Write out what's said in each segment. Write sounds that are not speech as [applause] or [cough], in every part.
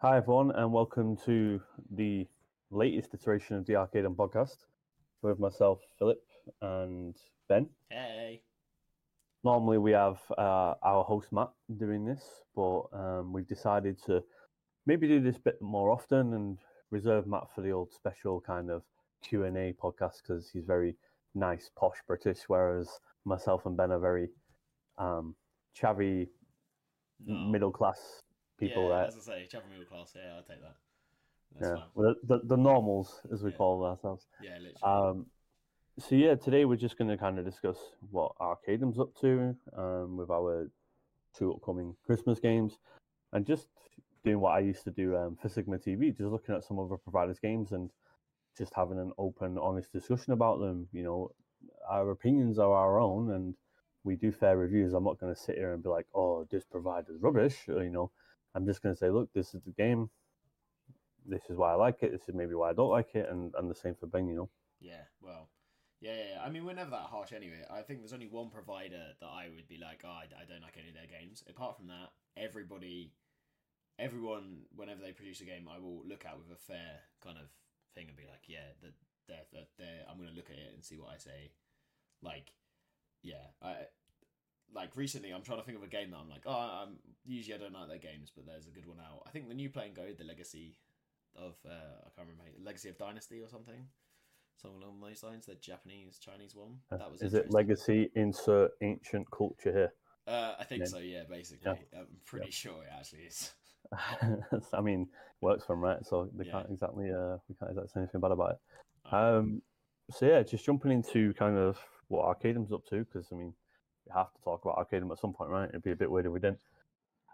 Hi, everyone, and welcome to the latest iteration of the Arcadem Podcast with myself, Philip, and Ben. Hey. Normally, we have uh, our host Matt doing this, but um, we've decided to maybe do this bit more often and reserve Matt for the old special kind of Q and A podcast because he's very nice, posh British, whereas myself and Ben are very um, chavvy, No. middle class people. Yeah, right? as I say, travel middle class. Yeah, I'll take that. That's Yeah, well, the, the normals, as we Yeah. call ourselves. Yeah, literally. Um, so yeah, today we're just going to kind of discuss what Arcadem's up to um, with our two upcoming Christmas games, and just doing what I used to do um, for Sigma TV, just looking at some other providers' games and just having an open, honest discussion about them. You know, our opinions are our own, and we do fair reviews. I'm not going to sit here and be like, "Oh, this provider's rubbish." Or, you know, I'm just going to say, "Look, this is the game. This is why I like it. This is maybe why I don't like it," and and the same for Ben, You know. yeah, well, yeah, yeah. I mean, we're never that harsh anyway. I think there's only one provider that I would be like, oh, I, I don't like any of their games. Apart from that, everybody, everyone, whenever they produce a game, I will look at with a fair kind of thing and be like, yeah, that they're, they're, they're, I'm going to look at it and see what I say. Like, yeah, I. Like recently, I'm trying to think of a game that I'm like, oh, I'm usually I don't like their games, but there's a good one out. I think the new Play'n GO, the Legacy of uh, I can't remember Legacy of Dynasty or something, something along those lines. The Japanese Chinese one. Uh, That was Is it legacy insert ancient culture here? Uh, I think Yeah. so. Yeah, basically, I'm pretty sure it actually is. [laughs] I mean, works for 'em, right? So they Yeah. can't exactly uh, we can't exactly say anything bad about it. Um, Um, so yeah, just jumping into kind of what Arcadem's up to because I mean, we have to talk about Arcadem at some point, right? It'd be a bit weird if we didn't.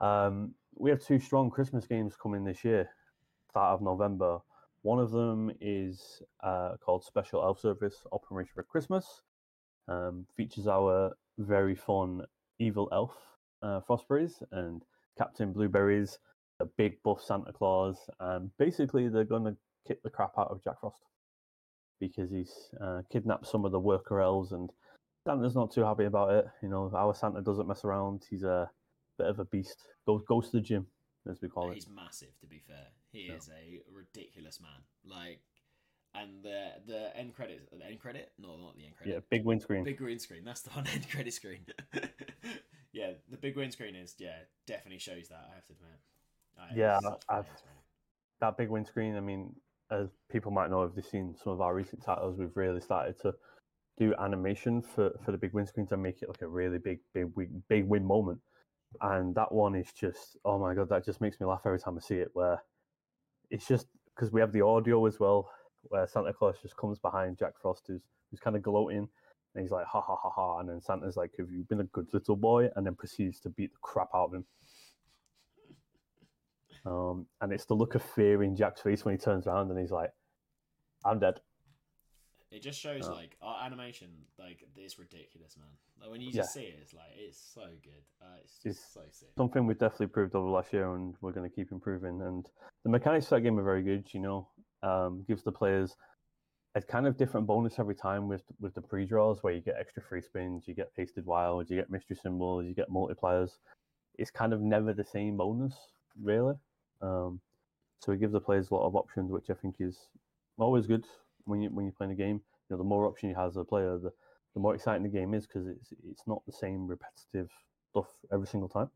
Um, we have two strong Christmas games coming this year, start of November. One of them is uh, called Special Elf Service Operation for Christmas. Um, features our very fun evil elf, uh, Frostberries, and Captain Blueberries, a big buff Santa Claus, and basically they're going to kick the crap out of Jack Frost because he's uh, kidnapped some of the worker elves, and Santa's not too happy about it. You know, our Santa doesn't mess around. He's a bit of a beast. Goes goes to the gym, as we call it. he's massive. To be fair, he Yeah. is a ridiculous man. Like, and the the end credit, the end credit, no, not the end credit. Yeah, big windscreen. Big green screen. That's the one end credit screen. [laughs] yeah, the big green screen is yeah definitely shows that. I have to admit. It's Yeah, I've- that big windscreen. I mean, as people might know if they've seen some of our recent titles, we've really started to do animation for, for the big windscreen to make it like a really big, big, win- big win moment. And that one is just, oh my god, that just makes me laugh every time I see it. Where it's just because we have the audio as well, where Santa Claus just comes behind Jack Frost, who's who's kind of gloating, and he's like, ha ha ha ha, and then Santa's like, have you been a good little boy? And then proceeds to beat the crap out of him. Um, and it's the look of fear in Jack's face when he turns around and he's like, "I'm dead." It just shows Oh. like our animation, like it's ridiculous, man. Like when you Yeah. just see it, it's like it's so good. Uh, it's just It's- so sick. Something we've definitely proved over the last year, and we're going to keep improving. And the mechanics of that game are very good. You know, um, gives the players a kind of different bonus every time with with the pre draws, where you get extra free spins, you get pasted wilds, you get mystery symbols, you get multipliers. It's kind of never the same bonus, really. Um, so it gives the players a lot of options, which I think is always good when you when you're playing a game. You know, the more option you have as a player, the the more exciting the game is because it's it's not the same repetitive stuff every single time.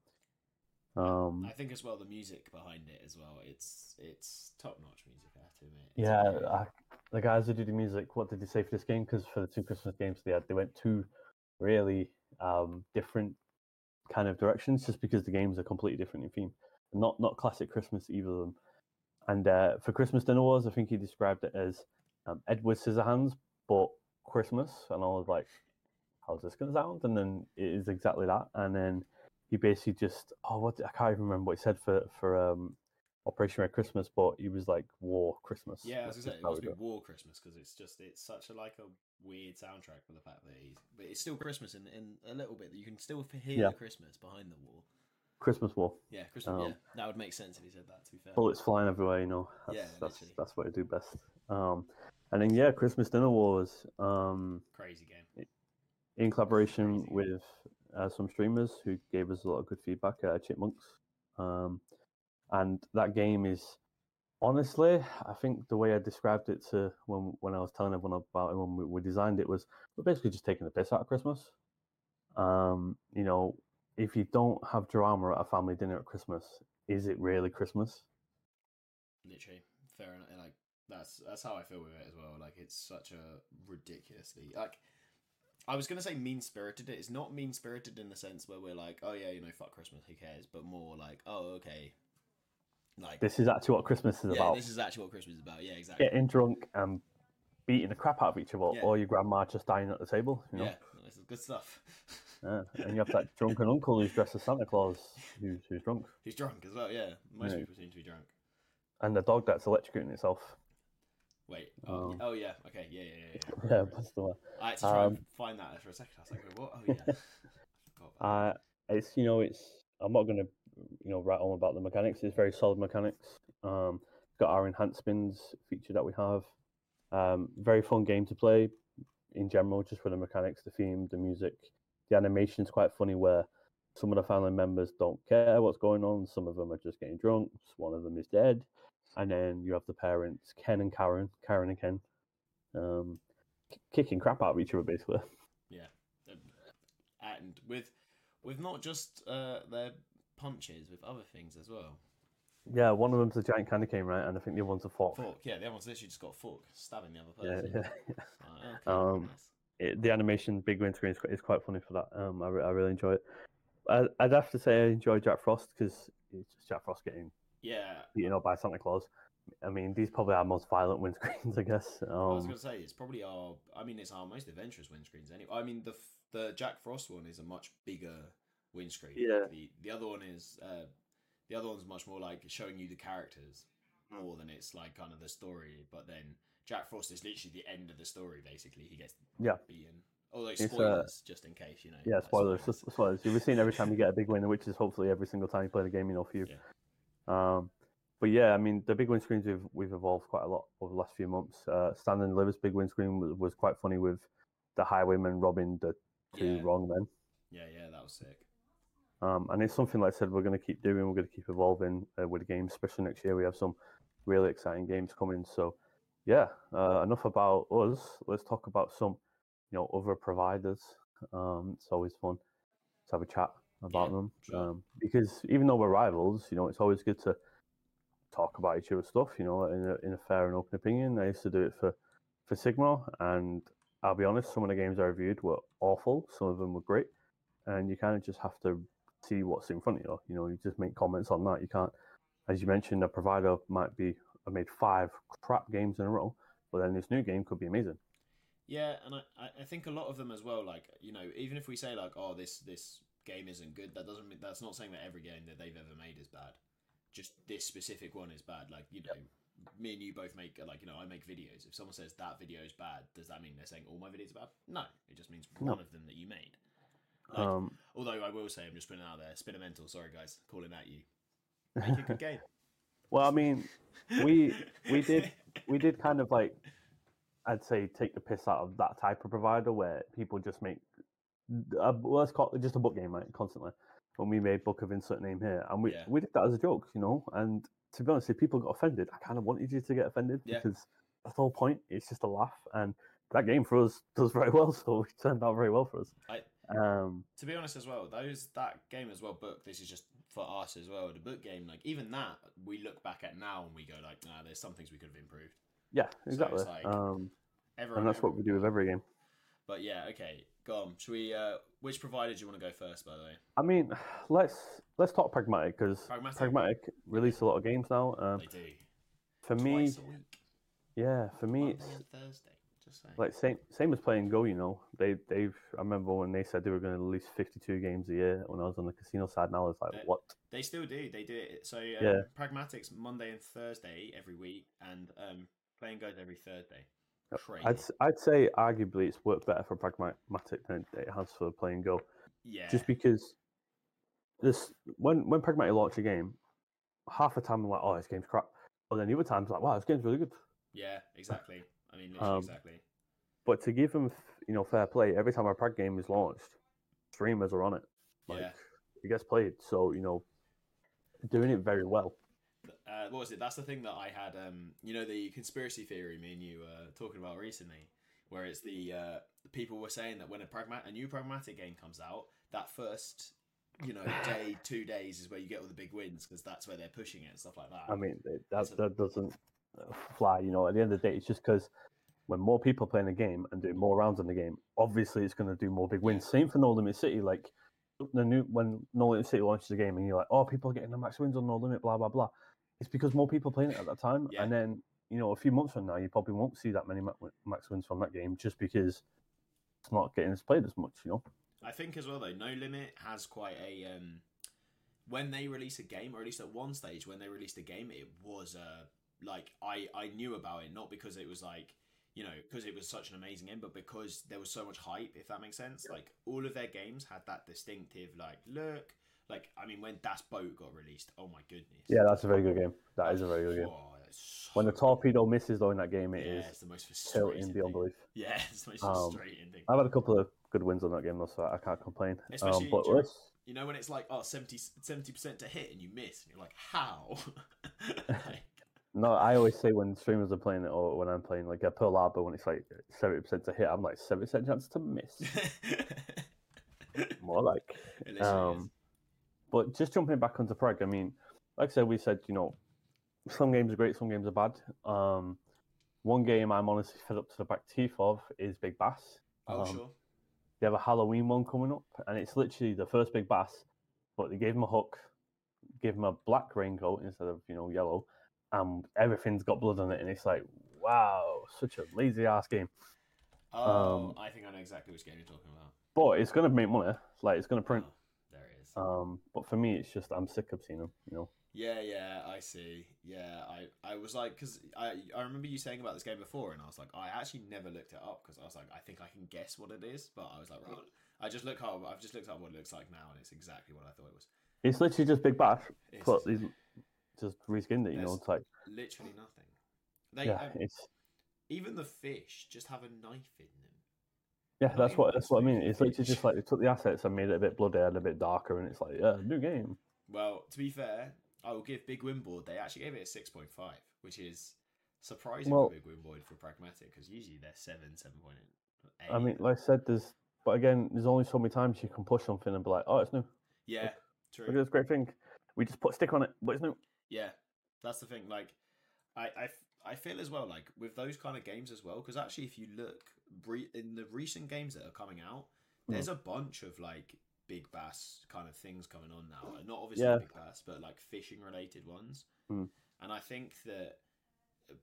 Um, I think as well the music behind it as well. It's it's top notch music. I have to admit. It's yeah, very- I, the guys who do the music, what did they say for this game? Because for the two Christmas games they had, they went two really um, different kind of directions, just because the games are completely different in theme. Not not classic Christmas either of them. And uh, for Christmas Dinner Wars, I think he described it as um, Edward Scissorhands, but Christmas. And I was like, how's this going to sound? And then it is exactly that. And then he basically just, oh, what I can't even remember what he said for for um, Operation Red Christmas, but he was like War Christmas. Yeah, I was gonna say it must be it. War Christmas because it's just it's such a like a weird soundtrack for the fact that he's but it's still Christmas in, in a little bit that you can still hear Yeah. the Christmas behind the war. Christmas War. Yeah, Christmas. Um, yeah, that would make sense if he said that. To be fair. Bullets flying everywhere, you know. That's, Yeah, that's that's what I do best. Um, and then yeah, Christmas Dinner Wars. Um, Crazy game. in collaboration Crazy. with uh, some streamers who gave us a lot of good feedback. Uh, Chipmunks, um, and that game is honestly, I think the way I described it to when when I was telling everyone about it when we, we designed it was we're basically just taking the piss out of Christmas. Um, you know, if you don't have drama at a family dinner at Christmas, is it really Christmas? Literally, fair enough. That's that's how I feel with it as well. Like it's such a ridiculously like. I was gonna say mean spirited. It's not mean spirited in the sense where we're like, oh yeah, you know, fuck Christmas, who cares? But more like, oh okay, like This is actually what Christmas is yeah, about. this is actually what Christmas is about. Yeah, exactly. Getting drunk and beating the crap out of each other, Yeah. or your grandma just dying at the table. You know, Yeah, this is good stuff. [laughs] Yeah, and you have that drunken uncle who's dressed as Santa Claus, who's who's drunk, He's drunk as well. Yeah, most Yeah. people seem to be drunk. and the dog that's electrocuting itself. Wait. Oh, Um, oh yeah. Okay. Yeah. Yeah. Yeah. yeah. [laughs] Yeah, that's the one. I had to try Um, and find that for a second. I was like, what? Oh [laughs] yeah. I Uh, it's you know, it's I'm not going to you know write on about the mechanics. It's very solid mechanics. Um, got our enhanced spins feature that we have. Um, very fun game to play in general, just for the mechanics, the theme, the music. The animation's quite funny where some of the family members don't care what's going on. Some of them are just getting drunk. One of them is dead, and then you have the parents, Ken and Karen, Karen and Ken, um, k- kicking crap out of each other basically. [laughs] Um, and with with not just uh, their punches, with other things as well. Yeah, one of them's a giant candy cane, right? And I think the other one's a fork. Fork, yeah, the other one's literally just got a fork stabbing the other Yeah, person. yeah. [laughs] Like, okay, [laughs] Um, nice. It, the animation, big win screen is quite, is quite funny for that. Um, I, re- I really enjoy it. I, I'd have to say I enjoy Jack Frost because it's just Jack Frost getting yeah. beaten up by Santa Claus. I mean, these probably our most violent windscreens, [laughs] I guess. I was Um, gonna say it's probably our. I mean, it's our most adventurous windscreens. Anyway, I mean the the Jack Frost one is a much bigger windscreen. Yeah. The the other one is uh, the other one's much more like showing you the characters more than it's like kind of the story. But then Jack Frost is literally the end of the story. Basically, he gets Yeah. beaten. Although uh, spoilers, just in case you know. yeah, spoilers. Spoilers. You'll be seeing every time you get a big win, which is hopefully every single time you play the game, you know, for you. Um, but yeah, I mean, the big win screens we've we've evolved quite a lot over the last few months. Uh, Stan and Liver's big win screen was, was quite funny with the highwayman robbing the two Yeah. wrong men. Yeah, yeah, that was sick. Um, and it's something like I said we're going to keep doing. We're going to keep evolving uh, with the games, especially next year. We have some really exciting games coming. So, yeah, uh, enough about us. Let's talk about some, you know, other providers. Um, it's always fun to have a chat about Yeah, them sure. um, because even though we're rivals, you know, it's always good to talk about each other's stuff. You know, in a, in a fair and open opinion. I used to do it for for Sigma, and I'll be honest, some of the games I reviewed were awful. Some of them were great, and you kind of just have to see what's in front of you. You know, you just make comments on that. You can't, as you mentioned, a provider might be have made five crap games in a row, but then this new game could be amazing. Yeah, and I, I- I think a lot of them as well. Like you know, even if we say like, oh, this this game isn't good, that doesn't mean that's not saying that every game that they've ever made is bad. Just this specific one is bad. Like you know, me and you both make like you know I make videos. If someone says that video is bad, does that mean they're saying all my videos are bad? No, it just means No. one of them that you made. Like, Um, although I will say, I'm just putting it out there. Spinomenal, sorry guys, calling at you. [laughs] Make a good game. well, I mean, we we did [laughs] we did kind of like I'd say take the piss out of that type of provider where people just make well, let's call it just a book game, right? Constantly. When we made Book of Insert Name here, and we Yeah. we did that as a joke, you know. And to be honest, if people got offended, I kind of wanted you to get offended Yeah. because that's the whole point. It's just a laugh, and that game for us [laughs] does very well, so it turned out very well for us. I- Um, to be honest as well those that game as well book this is just for us as well the book game like even that we look back at now and we go like nah there's some things we could have improved yeah, it's exactly. like- um, everyone and that's what we do with every game. but yeah okay go on should we uh which provider do you want to go first by the way I mean, let's let's talk pragmatic because Pragmatic. pragmatic. release a lot of games now. Um, they do for me, twice week yeah, for me, Monday it's thursday just saying like same same as Play'n GO. You know, they they've. I remember when they said they were going to release fifty two games a year when I was on the casino side. I was like, what? they still do they do it so um, Yeah. pragmatics monday and thursday every week and um Play'n GO every thursday. Crazy I'd I'd say arguably it's worked better for pragmatic than it has for Play'n GO. yeah Just because this when when pragmatic launch a game, half the time I'm like, oh, this game's crap. But then the other times like, wow, this game's really good. yeah exactly i mean literally Um, exactly But to give them, you know, fair play, every time a prag game is launched, streamers are on it. Like Yeah. it gets played. So you know, doing it very well. Uh, what was it? That's the thing that I had. Um, you know, the conspiracy theory me and you were talking about recently, where it's the uh, people were saying that when a pragma- a new pragmatic game comes out, that first you know [laughs] day two days is where you get all the big wins because that's where they're pushing it and stuff like that. I mean, that a- that doesn't uh, fly. You know, at the end of the day, it's just because when more people playing the game and doing more rounds in the game, obviously it's going to do more big wins. Same for No Limit City. Like the new when No Limit City launches the game, and you're like, oh, people are getting the max wins on No Limit, blah blah blah. It's because more people playing it at that time, Yeah. and then you know, a few months from now, you probably won't see that many max wins from that game just because it's not getting as played as much. You know. I think as well though, No Limit has quite a um, when they release a game, or at least at one stage when they released a game, it was uh like I I knew about it not because it was like you know because it was such an amazing game, but because there was so much hype. If that makes sense, like all of their games had that distinctive like look. Like I mean, when Das Boot got released, oh my goodness! Yeah, that's a very good game. That is a very good game. Oh, it's When the torpedo misses though in that game, it yeah, is it's the most frustrating beyond belief. [laughs] Yeah, it's the most Um, thing. I've had a couple of good wins on that game though, so I can't complain. Especially um, but during- You know when it's like oh 70 percent to hit and you miss, and you're like, how? [laughs] Like, No, I always say when streamers are playing it or when I'm playing like a Pearl Harbor when it's like seventy percent to hit, I'm like seventy percent chance to miss. [laughs] More like. It literally is. Um, but just jumping back onto Prag, I mean, like I said, we said you know, some games are great, some games are bad. Um, one game I'm honestly fed up to the back teeth of is Big Bass. oh um, sure. They have a Halloween one coming up, and it's literally the first Big Bass, but they gave him a hook, gave him a black raincoat instead of you know yellow, and everything's got blood on it, and it's like, wow, such a lazy ass game. Oh, um, I think I know exactly which game you're talking about. But it's gonna make money, like it's gonna print. Oh, there it is. Um, but for me, it's just I'm sick of seeing them. You know, yeah, yeah, I see. Yeah, I, I was like, because I, I remember you saying about this game before, and I was like, I actually never looked it up because I was like, I think I can guess what it is, but I was like, right, I just look up, I've just looked up what it looks like now, and it's exactly what I thought it was. it's literally just Big Bass, It's but he's just reskinned it. You know, it's like literally nothing. They yeah, um, it's even the fish just have a knife in them. Yeah, that's what that's what I mean. It's literally just like they took the assets and made it a bit bloody and a bit darker, and it's like yeah, new game. Well, to be fair, I will give Big Win Board. They actually gave it a six point five, which is surprising Well- for Big Win Board for pragmatic because usually they're seven, seven point eight. I mean, like I said, there's but again, there's only so many times you can push something and be like, oh, it's new. yeah, Look at true. this great thing. We just put a stick on it, but it's new. Yeah, that's the thing. Like, I, I, I feel as well like with those kind of games as well. Because actually, if you look in the recent games that are coming out, Hmm. there's a bunch of like big bass kind of things coming on now. Not obviously Yeah. big bass, but like fishing related ones. Hmm. And I think that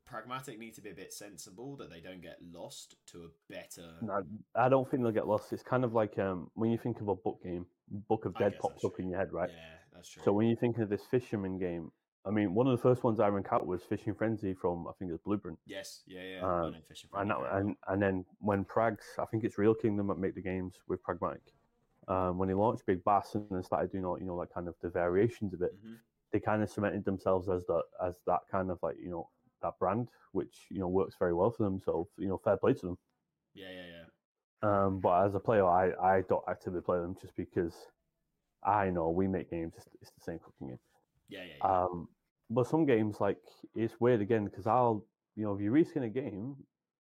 pragmatic need to be a bit sensible that they don't get lost to a better. No, I don't think they'll get lost. It's kind of like um, when you think of a book game, Book of Dead pops up true. in your head, right? Yeah, that's true. So when you think of this fisherman game, I mean, one of the first ones I encountered was Fishing Frenzy from I think it was Blueprint, yes, yeah, yeah. Um, and that, and and then when Prags, I think it's Reel Kingdom that make the games with Pragmatic. Um, when they launched Big Bass and then started doing all you know like kind of the variations of it, Mhm. they kind of cemented themselves as that as that kind of like you know that brand, which you know works very well for them. So you know, fair play to them. Yeah, yeah, yeah. Um, but as a player, I, I don't actively play them just because I know we make games. It's, it's the same cooking game. Yeah, yeah, yeah. Um, but some games like it's weird again because I'll you know if you reskin a game,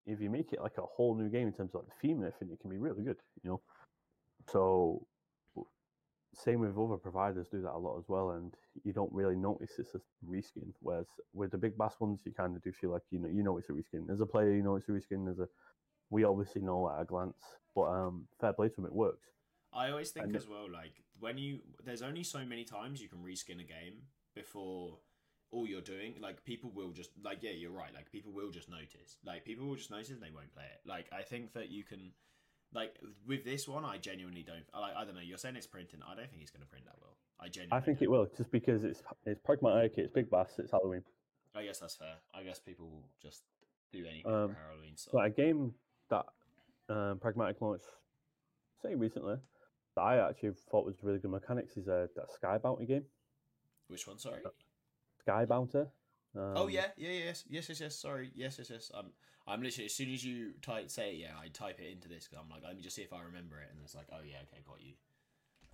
if you make it like a whole new game in terms of like the theme and everything, it can be really good. You know, so same with other providers do that a lot as well, and you don't really notice it's a reskin. Whereas with the big bass ones, you kind of do feel like you know you know it's a reskin. As a player, you know it's a reskin. As a we obviously know at a glance, but um, fair play to them, it works. I always think And- as well, like when you there's only so many times you can reskin a game before all you're doing. Like people will just like yeah, you're right. Like people will just notice. Like people will just notice and they won't play it. Like I think that you can. Like with this one, I genuinely don't. Like I don't know. You're saying it's printing. I don't think it's going to print that well. I genuinely. I think don't. it will, just because it's it's pragmatic, it's big bass, it's Halloween. I guess that's fair. I guess people will just do anything Um, for Halloween. So But a game that um, pragmatic launched, say recently, that I actually thought was really good mechanics is uh, that Sky Bounty game. Which one? Sorry. Sky Bounty. Um, Oh yeah, yeah, yeah, yes, yes, yes, yes. Sorry, yes, yes, yes. I'm, I'm literally as soon as you type say it, yeah, I type it into this because I'm like, let me just see if I remember it, and it's like, oh yeah, okay, got you.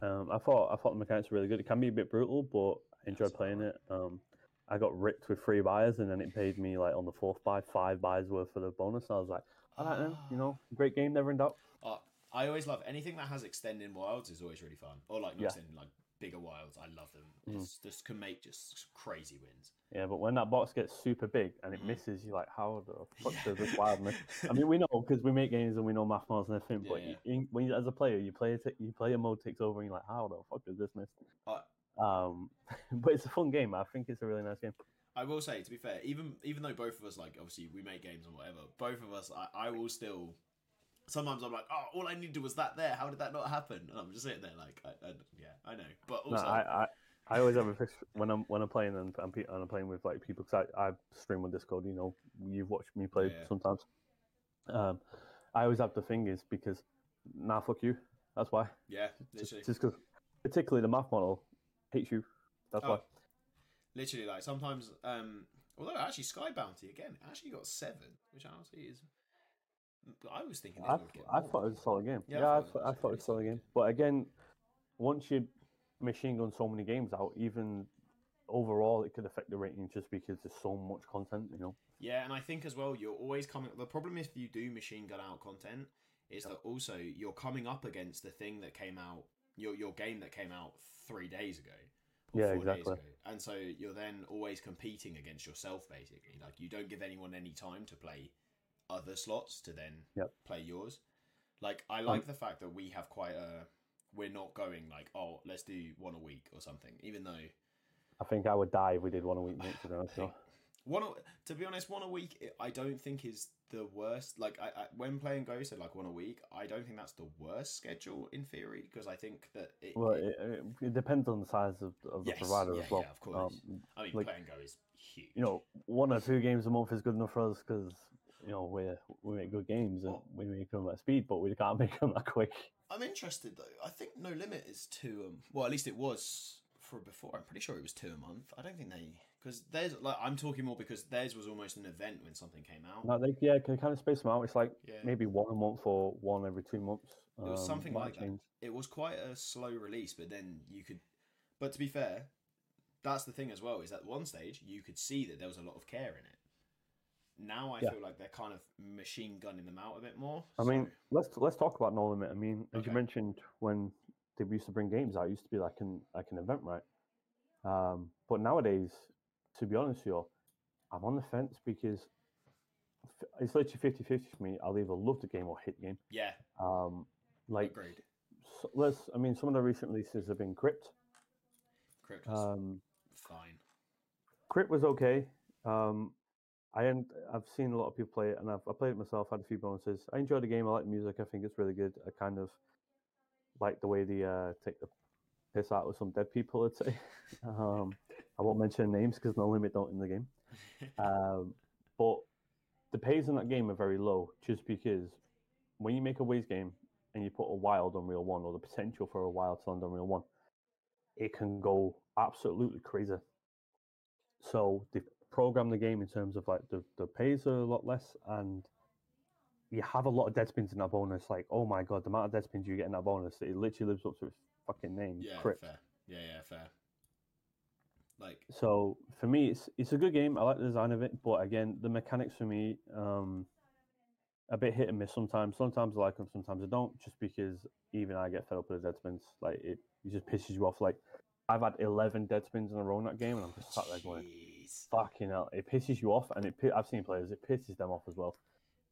Um, I thought I thought the mechanics were really good. It can be a bit brutal, but I enjoyed That's playing alright. it. Um, I got ripped with three buys, and then it paid me like on the fourth buy five buys worth for the bonus. I was like, all right then, you know, great game, never in doubt. Uh, I always love anything that has extending wilds is always really fun. Or like not Yeah. extending like bigger wilds. I love them. It's just can make just crazy wins. Yeah, but when that box gets super big and it Mhm. misses, you're like, how the [laughs] fuck does this wild miss? I mean, we know because we make games and we know math models and everything. Yeah, but yeah. You, when you, as a player, you play a t- you play a mode takes over, and you're like, how the fuck does this miss? Uh, Um, [laughs] but it's a fun game. I think it's a really nice game. I will say, to be fair, even even though both of us like obviously we make games and whatever, both of us, I, I will still. Sometimes I'm like, oh, all I needed was that there. How did that not happen? And I'm just sitting there like, I, I, yeah, I know. But No, also, I, I, I always have a fix when I'm when I'm playing and I'm, and I'm playing with like people because I, I stream on Discord. You know, you've watched me play Yeah. sometimes. Um, I always have the fingers because nah, fuck you. That's why. yeah, literally. Just because, particularly the math model hates you. That's why. Oh. literally, like sometimes. um Although actually, Sky Bounty again actually got seven, which honestly is. I was thinking I, would get. I thought it was a solid game. Yeah, I Yeah, I, thought it thought, was I thought it was a solid game. But again, once you machine gun so many games out, even overall, it could affect the rating just because there's so much content. You know. Yeah, and I think as well, you're always coming. The problem if you do machine gun out content is that also you're coming up against the thing that came out, your your game that came out three days ago. or Yeah, four days exactly. ago. And so you're then always competing against yourself, basically. Like you don't give anyone any time to play other slots to then Yep. play yours. Like I Um, like the fact that we have quite a. We're not going like, oh, let's do one a week or something. Even though I think I would die if we did one a week. mate, to be honest, [laughs] so. One, to be honest, one a week. I don't think is the worst. Like I, I when playing Ghost at like one a week, I don't think that's the worst schedule in theory because I think that it. Well, it- it, it, depends on the size of, of the Yes, provider yeah, as well. yeah, of course. Um, I mean, like, Play'n GO is huge. you know, one or two games a month is good enough for us because you know we we make good games and we make them at speed, but we can't [laughs] make them that quick. I'm interested though. I think No Limit is two. Um, well, at least it was for before. I'm pretty sure it was two a month. I don't think they because there's like I'm talking more because theirs was almost an event when something came out. No, they yeah, can kind of space them out. It's like Yeah. maybe one a month or one every two months. It was Um, something like that. it was quite a slow release, but then you could. But to be fair, that's the thing as well. Is at one stage you could see that there was a lot of care in it. Now I Yeah. feel like they're kind of machine gunning them out a bit more. I mean, let's let's talk about No Limit. I mean, as Okay. you mentioned, when they used to bring games out, it used to be like an like an event, right? Um, but nowadays, to be honest with you, I'm on the fence because it's literally 50-50 for me. I'll either love the game or hate the game. yeah, Um, like, agreed. so, let's. I mean, some of the recent releases have been Crypt. Crypt was Um, fine. Crypt was okay. Um, I en- I've seen a lot of people play it, and I've I played it myself. Had a few bonuses. I enjoy the game. I like the music. I think it's really good. I kind of like the way they uh, take the piss out with some dead people. I'd say. [laughs] um, I won't mention names because no limit don't in the game. [laughs] Um, but the pays in that game are very low, just because when you make a ways game and you put a wild on Reel One or the potential for a wild to land on Reel One, it can go absolutely crazy. So they program the game in terms of like the, the pays are a lot less and you have a lot of dead spins in that bonus. Like, oh my god, the amount of dead spins you get in that bonus, it literally lives up to its fucking name. yeah, Crypt. fair. Yeah, yeah, fair. Like, So for me, it's it's a good game. I like the design of it, but again, the mechanics for me, um, a bit hit and miss sometimes. Sometimes I like them, sometimes I don't. Just because even I get fed up with the dead spins, like it, it just pisses you off. Like I've had eleven dead spins in a row in that game, and I'm just sat there going, jeez. "Fucking hell!" It pisses you off, and it. I've seen players, it pisses them off as well.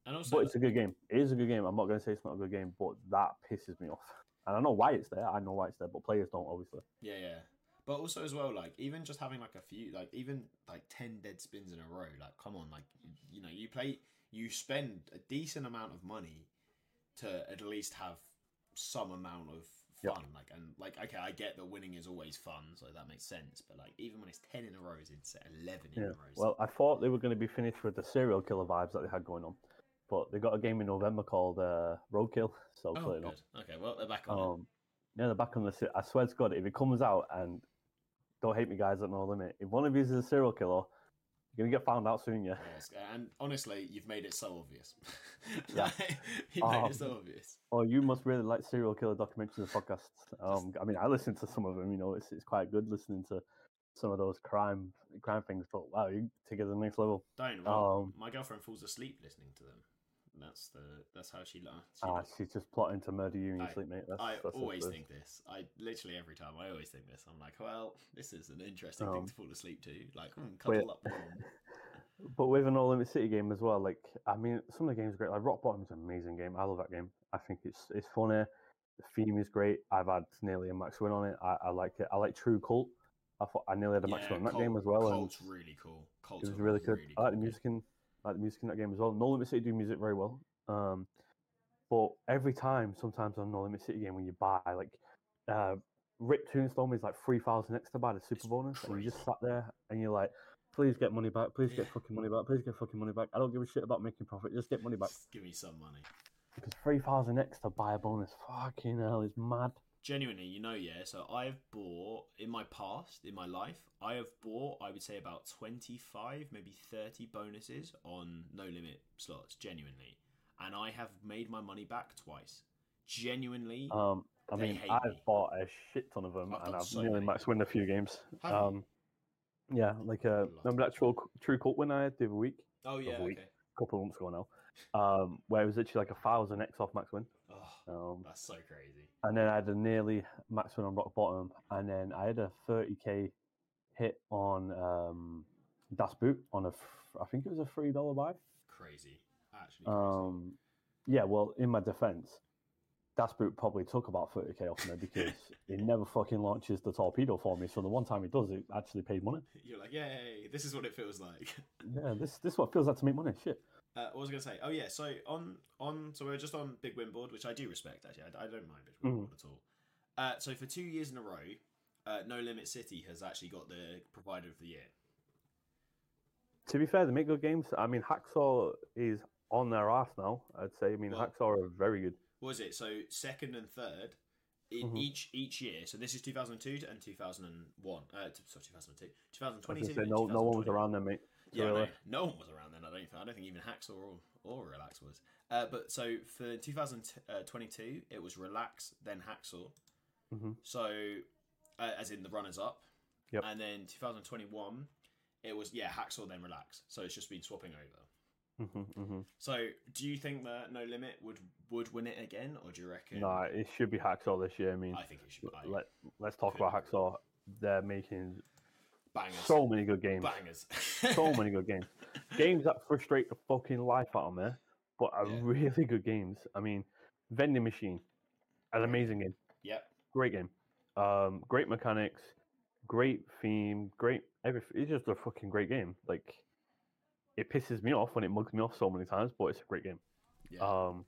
And also, But it's a good game. It is a good game. I'm not going to say it's not a good game, but that pisses me off. And I know why it's there. I know why it's there, but players don't obviously. Yeah, yeah. But also as well, like even just having like a few, like even like ten dead spins in a row. Like, come on, like you, you know, you play, you spend a decent amount of money to at least have some amount of Yep. fun. Like, and like, okay, I get that winning is always fun, so that makes sense. But like, even when it's ten in a row, it's eleven in Yeah. a row. Well, I thought they were going to be finished with the serial killer vibes that they had going on, but they got a game in November called uh, Roadkill. [laughs] So oh, clearly good. not. Okay, well they're back on. Um, yeah, they're back on the. I swear to God, if it comes out and don't hate me, guys, at no limit. If one of you is a serial killer, you're gonna get found out soon. Yeah. Yes, and honestly, you've made it so obvious. [laughs] Yeah. [laughs] you made Um, it so obvious. Oh, you must really like serial killer documentaries and podcasts. Um, I mean, I listen to some of them. You know, it's it's quite good listening to some of those crime crime things. But wow, you take it to the next level. Don't. Well, Um, my girlfriend falls asleep listening to them. That's the. That's how she learns. Ah, she's just plotting to murder you in your I- sleep, mate. That's, I that's always think this. I literally every time I always think this. I'm like, well, this is an interesting Um, thing to fall asleep to. Like, mm, cuddle up warm. [laughs] But with an No Limit City game as well, like I mean, some of the games are great. Like Rock Bottom's an amazing game. I love that game. I think it's it's funny. The theme is great. I've had nearly a max win on it. I, I like it. I like True Kult. I thought I nearly had a max win on that game as well, and Colt's really cool. Colt's it was really good. I like the music in I like the music in that game as well. No Limit City do music very well. Um, but every time, sometimes on No Limit City game, when you buy like uh, Rip Tombstone is like three thousand extra buy the super It's bonus, and you just crazy. sat there and you're like, please get money back, please get fucking money back, please get fucking money back. I don't give a shit about making profit, just get money back. Just give me some money. Because three thousand extra buy a bonus, fucking hell, is mad. Genuinely, you know, yeah. So I've bought in my past, in my life, I have bought, I would say, about twenty-five, maybe thirty bonuses on no limit slots. Genuinely, and I have made my money back twice. Genuinely, Um, I mean, I've me. bought a shit ton of them, I've and I've so nearly many. max win a few games. Um, yeah, like uh, remember that True, True Kult win I had the other week? oh yeah, week. okay. couple of months ago now, um, where it was literally like a thousand X off max win. Um, that's so crazy. and then I had a nearly max win on rock bottom, and then I had a 30k hit on um, Das Boot on a, I think it was a three dollar buy. Crazy, actually. Crazy. Um, yeah, well, in my defense, Das Boot probably took about 30k off me because [laughs] it never fucking launches the torpedo for me. So the one time it does, it actually paid money. You're like, yay! This is what it feels like. Yeah, this this is what feels like to make money. Shit. Uh, what was I going to say? Oh yeah, so on on so we are just on Big Win Board, which I do respect actually. I, I don't mind Big Win Mhm. Board at all. Uh, so for two years in a row, uh, No Limit City has actually got the provider of the year. To be fair, they make good games. I mean, Hacksaw is on their ass now. I'd say. I mean, Well- Hacksaw are very good. Was it? So second and third in Mhm. each each year. So this is 2002 and 2001. Uh, sorry, 2002, I was 2022. gonna say and no, no one was around there, mate. Yeah, really. no, no one was around then. I don't think. I don't think even Hacksaw or, or Relax was. Uh, but so for 2022, it was Relax, then Hacksaw. Mhm. So, uh, as in the runners up. Yep. And then 2021, it was yeah Hacksaw then Relax. So it's just been swapping over. hmm hmm So do you think that No Limit would would win it again, or do you reckon? No, it should be Hacksaw this year. I mean, I think it should. I, let let's talk could about Hacksaw. They're making bangers. so many good games. bangers. so [laughs] many good games. Games that frustrate the fucking life out of me, but are Yeah. really good games. I mean, Vending Machine, an amazing game. Yep. Great game. Um, great mechanics, great theme, great everything. It's just a fucking great game. Like, it pisses me off when it mugs me off so many times, but it's a great game. Yeah. Um,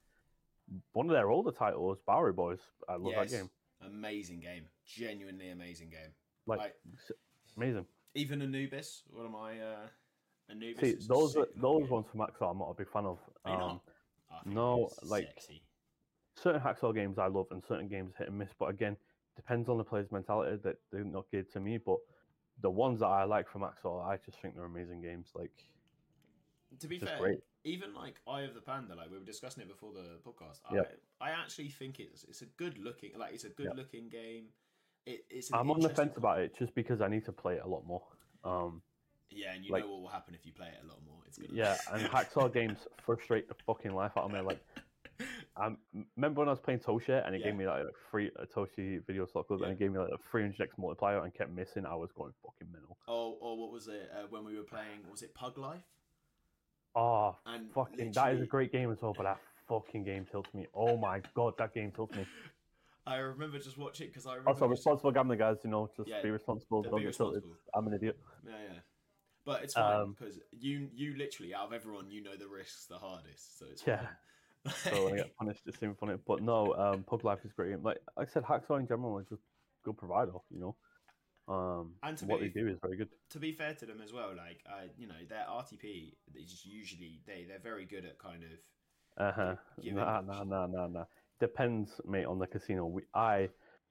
one of their older titles, Bowery Boys. I love Yes. that game. Amazing game. Genuinely amazing game. Like, s- amazing. Even Anubis, one of my uh, Anubis. See, those are, those game. ones from Maxar, I'm not a big fan of. Um? I think no, like- sexy. certain hacksaw games I love and certain games hit and miss. But again, depends on the player's mentality that they're not good to me. But the ones that I like from Hacksaw, I just think they're amazing games. Like To be fair, great. even like Eye of the Panda, like we were discussing it before the podcast. Yeah. I, I actually think it's it's a good looking, like it's a good Yeah. looking game. It, it's. I'm on the fence about it just because I need to play it a lot more. Um, Yeah, and you like- know what will happen if you play it a lot more. It's gonna. yeah, [laughs] and Hacksaw games frustrate the fucking life out of me. Like I remember when I was playing Toshi and it Yeah. gave me like a free a Toshi video slot club Yeah. and it gave me like a 300x multiplier and kept missing. I was going fucking mental. Oh, or what was it uh, when we were playing? Was it Pug Life? Oh, And fucking that is a great game as well, but that fucking game tilts me. Oh my god, that game tilts me. [laughs] I remember just watching because I remember. Also, just- responsible gambling, guys. You know, just Yeah, be responsible. Don't tilted. responsible. I'm an idiot. Yeah, yeah. But it's fine Um, because you you literally out of everyone you know the risks the hardest, so it's Yeah. fine. So when I get [laughs] punished, it's even funny. But no, um, Pug Life is great. Like, like I said, Hacksaw in general is just good provider. You know, um, And to what be- they do is very good. to be fair to them as well, like uh, you know their RTP is usually they they're very good at kind of Uh huh. Nah, nah, nah, nah, nah. Depends, mate, on the casino. We, I,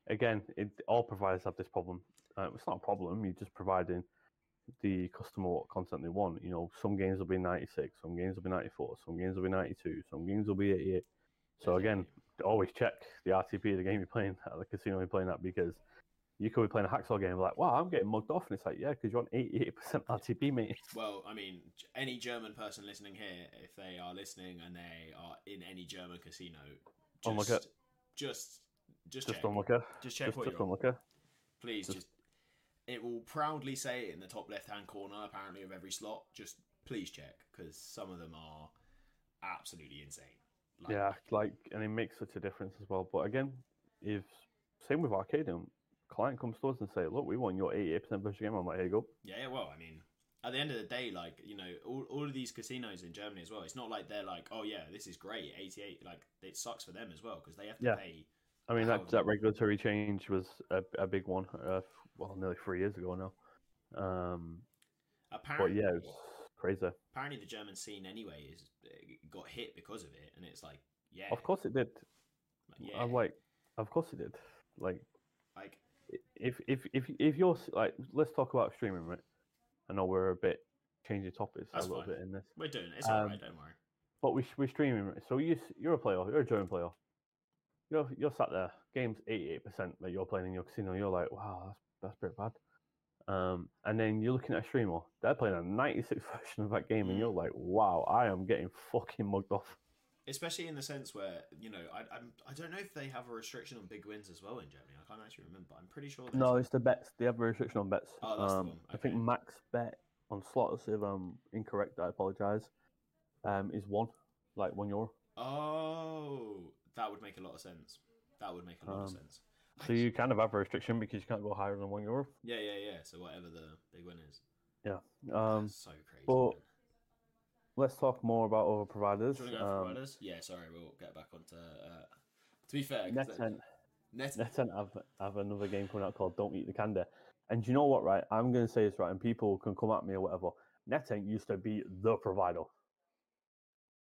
again, it, all providers have this problem. Uh, it's not a problem. You're just providing the customer what content they want. You know, some games will be 96, some games will be 94, some games will be 92, some games will be 88. So again, always check the RTP of the game you're playing at the casino you're playing at because you could be playing a hacksaw game like, wow, I'm getting mugged off, and it's like, yeah, because you're on 88% RTP, mate. [laughs] Well, I mean, any German person listening here, if they are listening and they are in any German casino, it. just, just, Just check. unlock her. Just check Just, what just you're on. unlock her. Please, just- just. It will proudly say it in the top left-hand corner, apparently, of every slot. Just please check because some of them are absolutely insane. Like, Yeah, like, and it makes such a difference as well. But again, if same with Arcadem, client comes to us and say, look, we want your 88% version game. I'm like, here you go. Yeah, yeah, well, I mean, at the end of the day, like, you know, all, all of these casinos in Germany as well, it's not like they're like, oh, yeah, this is great, 88. Like, it sucks for them as well because they have to Yeah. pay. I mean, that, that regulatory change was a, a big one. Uh, well, nearly three years ago now. Um, but Apparently, yeah, it's crazy. apparently the German scene anyway is got hit because of it, and it's like, yeah, Of course it did. like, yeah, I'm like, of course it did. Like, like, if if if if you're like, let's talk about streaming, right? I know we're a bit changing topics That's a little fine. bit in this, we're doing it. It's Um, alright, don't worry. but we we're streaming. So you, you're a player, you're a German player. You're you're sat there, game's eighty eight percent that you're playing in your casino. You're like, wow, that's that's pretty bad. Um, and then you're looking at a streamer, they're playing a 96 [laughs] version of that game, and Mm. you're like, wow, I am getting fucking mugged off. Especially in the sense where you know, I I'm, I don't know if they have a restriction on big wins as well in Germany. I can't actually remember. I'm pretty sure. No, it's the bets. They have a restriction on bets. Oh, that's the um, one. I think max bet on slots, if I'm incorrect, I apologize, um, is one, like one euro. Oh, that would make a lot of sense. That would make a lot of Um, sense. So you kind of have a restriction because you can't go higher than one euro. Yeah, yeah, yeah. So whatever the big win is. Yeah. Um, so crazy. but- man. Let's talk more about other providers. Do you want to go Um, providers? Yeah, sorry, we'll get back onto. Uh, to be fair, NetEnt, Net, NetEnt have, have another game coming out called Don't Eat the Candy. And you know what, right? I'm going to say this right, and people can come at me or whatever. NetEnt used to be the provider.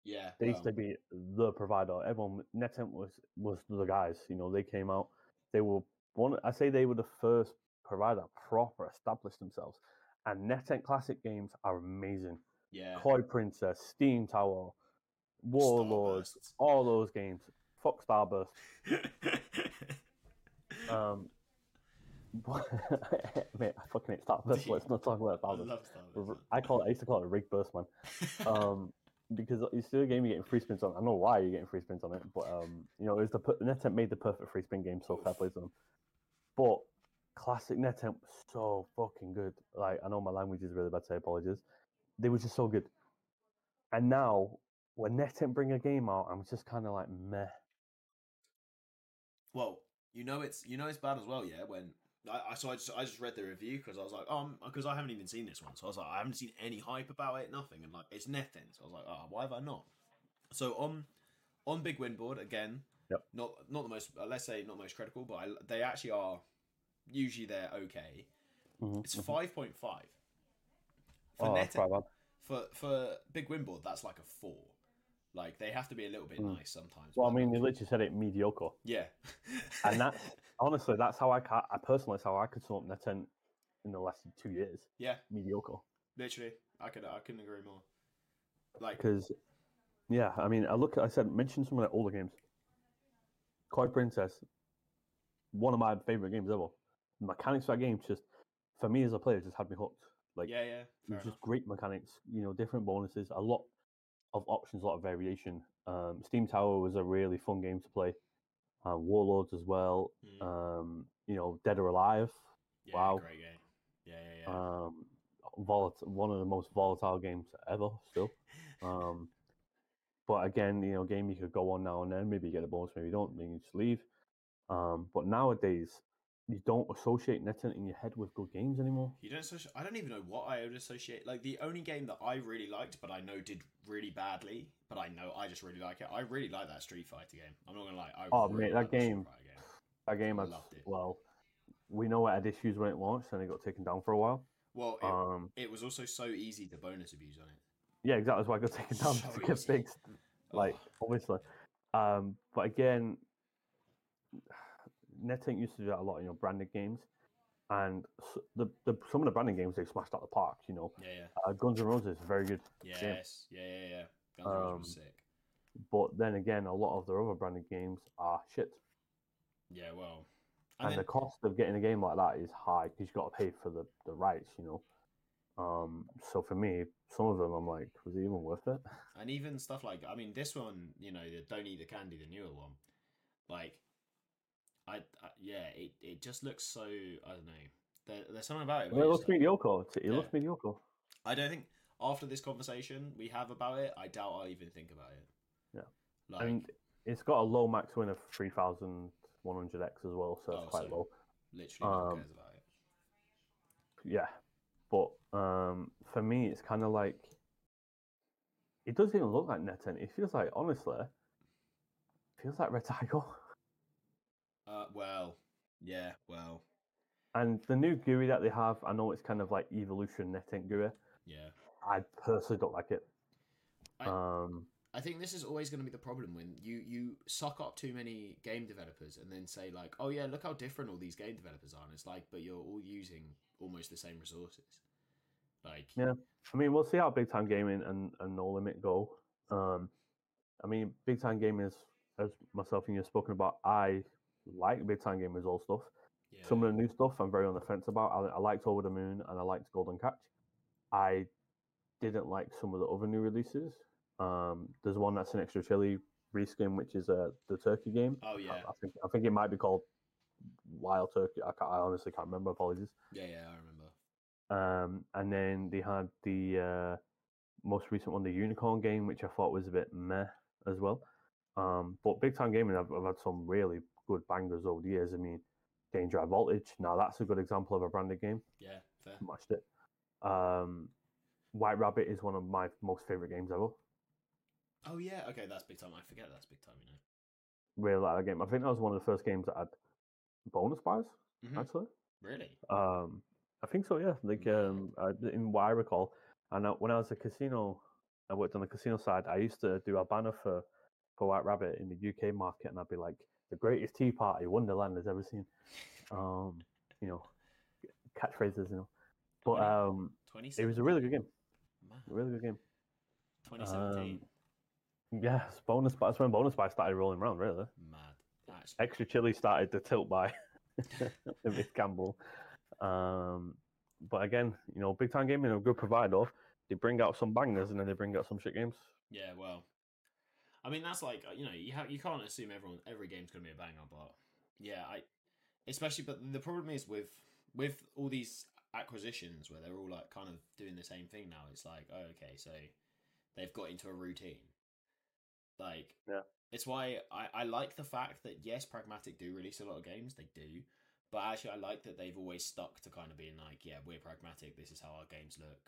yeah, They used to be the provider. Everyone, NetEnt was was the guys. You know, they came out. They were one. I say they were the first provider proper established themselves. And NetEnt classic games are amazing. Yeah. Koi Princess, Steam Tower, Warlords, Starbursts. all those games. Fuck Starburst. [laughs] Um, [laughs] mate, I fucking hate Starburst. Let's not talk about [laughs] I Starburst. love Starburst. I call it. I used to call it rig burst, man. Um, because you see a game you're getting free spins on. I know why you're getting free spins on it, but um, you know, it was the per- NetEnt made the perfect free spin game, so fair play to them. But classic NetEnt was so fucking good. Like I know my language is really bad, so I apologize. They were just so good. And now when NetEnt bring a game out, I'm just kind of like meh. Well, you know it's you know it's bad as well. Yeah, when I, I so I just I just read the review because I was like, um, because I haven't even seen this one, so I was like, I haven't seen any hype about it, nothing, and like it's nothing. So I was like, oh, why have I not? So on on Big Win board again, Yep. not not the most uh, let's say not most critical, but I, they actually are usually they're okay. Mhm, It's mhm. five point five. For Oh, for for Big Win board, that's like a four. Like they have to be a little bit Mm. nice sometimes. Well, I mean, you literally said it mediocre. yeah, [laughs] and that's honestly that's how I ca- I personally that's how I could sum up NetEnt in the last two years. yeah, Mediocre. literally, I could I couldn't agree more. Like Because yeah, I mean, I look. I said mention some of the older games. Koi Princess, one of my favorite games ever. The mechanics of that game just for me as a player just had me hooked. Like yeah, yeah, was enough. just great mechanics. You know, different bonuses, a lot of options, a lot of variation. Um, Steam Tower was a really fun game to play. Uh, Warlords as well. Mm. Um, you know, Dead or Alive. yeah, wow. great game. Yeah, yeah, yeah. Um, volat- one of the most volatile games ever, still. Um, [laughs] but again, you know, game you could go on now and then. Maybe you get a bonus, maybe you don't. Maybe you just leave. Um, but nowadays, you don't associate NetEnt in your head with good games anymore. you don't. Associ- I don't even know what I would associate. Like the only game that I really liked, but I know did really badly, but I know I just really like it. I really like that Street Fighter game. I'm not gonna lie. I Oh, really mate, that game- game. That game I loved it. well, we know it had issues when it launched, and it got taken down for a while. Well, it, Um, it was also so easy to bonus abuse on it. yeah, exactly. That's why it got taken down [laughs] So to get fixed. Like Oh, obviously, um, but again, NetEnt used to do that a lot in your branded games, and the, the some of the branded games they smashed out the park. You know, yeah, yeah, uh, Guns N' Roses is very good, yes, yeah, yeah, yeah. Guns N' Roses Um, was sick. but then again, a lot of their other branded games are shit. Yeah, well, And and then, the cost of getting a game like that is high because you've got to pay for the, the rights, you know. Um, so for me, some of them I'm like, was it even worth it? and even stuff like I mean, this one, you know, the Don't Eat the Candy, the newer one, like, I, I yeah, it, it just looks so I don't know. There, there's something about it. Well, it looks like- mediocre. It Yeah. looks mediocre. I don't think after this conversation we have about it, I doubt I'll even think about it. Yeah. Like, I mean, it's got a low max win of 3,100x as well, so it's Oh, quite so- low. literally no one um, cares about it. Yeah, but um, for me, it's kind of like it doesn't even look like NetEnt. It feels like, honestly, it feels like Red Tiger. [laughs] Uh, well, yeah, well, And the new GUI that they have, I know it's kind of like Evolution NetEnt GUI. yeah. I personally don't like it. I- um, I think this is always going to be the problem when you you suck up too many game developers and then say like, oh yeah, look how different all these game developers are. And it's like, but you're all using almost the same resources. Like, Yeah. I mean, we'll see how Big Time Gaming and, and No Limit go. Um, I mean, Big Time Gaming is, as myself and you have spoken about, I like Big Time Gaming's old stuff. yeah, Some of the new stuff I'm very on the fence about. I, I liked Over the Moon and I liked Golden Catch. I didn't like some of the other new releases. Um, there's one that's an extra chili reskin, which is uh, the turkey game. oh I- yeah, I think I think it might be called Wild Turkey. I, I honestly can't remember. Apologies. yeah, yeah, I remember. Um, and then they had the uh, most recent one, the Unicorn game, which I thought was a bit meh as well. Um, but Big Time Gaming, I've, I've had some really good bangers over the years. I mean, Danger High Voltage. Now that's a good example of a branded game. Yeah, fair. Matched it. Um, White Rabbit is one of my most favorite games ever. Oh yeah, okay, that's big time. I forget that's big time. You know. Really like that game. I think that was one of the first games that had bonus buys. Mhm. Actually, Really? Um, I think so. Yeah, like um, I, in what I recall, and uh, when I was a casino, I worked on the casino side. I used to do a banner for for White Rabbit in the UK market, and I'd be like, "The greatest tea party Wonderland has ever seen." Um, you know, catchphrases, you know. But um, it was a really good game. Man, A really good game. Twenty seventeen. Yeah, it's bonus. That's when bonus buy started rolling around. Really, Mad. Actually, extra chili started to tilt by [laughs] with Campbell. Um, but again, you know, big time gaming, a good provider. They bring out some bangers and then they bring out some shit games. Yeah, well, I mean that's like uh, you know you ha- you can't assume everyone every game's gonna be a banger, but yeah, I especially but the problem is with with all these acquisitions where they're all like kind of doing the same thing now. It's like oh okay, so they've got into a routine. Like Yeah. it's why I I like the fact that yes, Pragmatic do release a lot of games, they do. But actually, I like that they've always stuck to kind of being like, yeah, we're pragmatic. This is how our games look.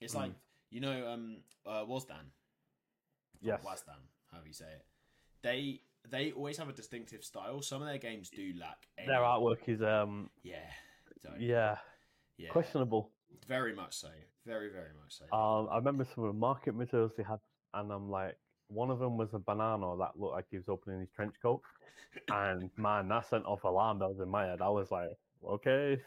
It's Mm. like you know, um, uh, Wazdan, Yes. Wazdan, however you say it. They they always have a distinctive style. Some of their games do lack. Any, Their artwork is um yeah, yeah, yeah, questionable. very much so, very very much so. Um I remember some of the market materials they had and I'm like one of them was a banana that looked like he was opening his trench coat. And [laughs] man, that sent off alarm bells in my head. I was like, okay,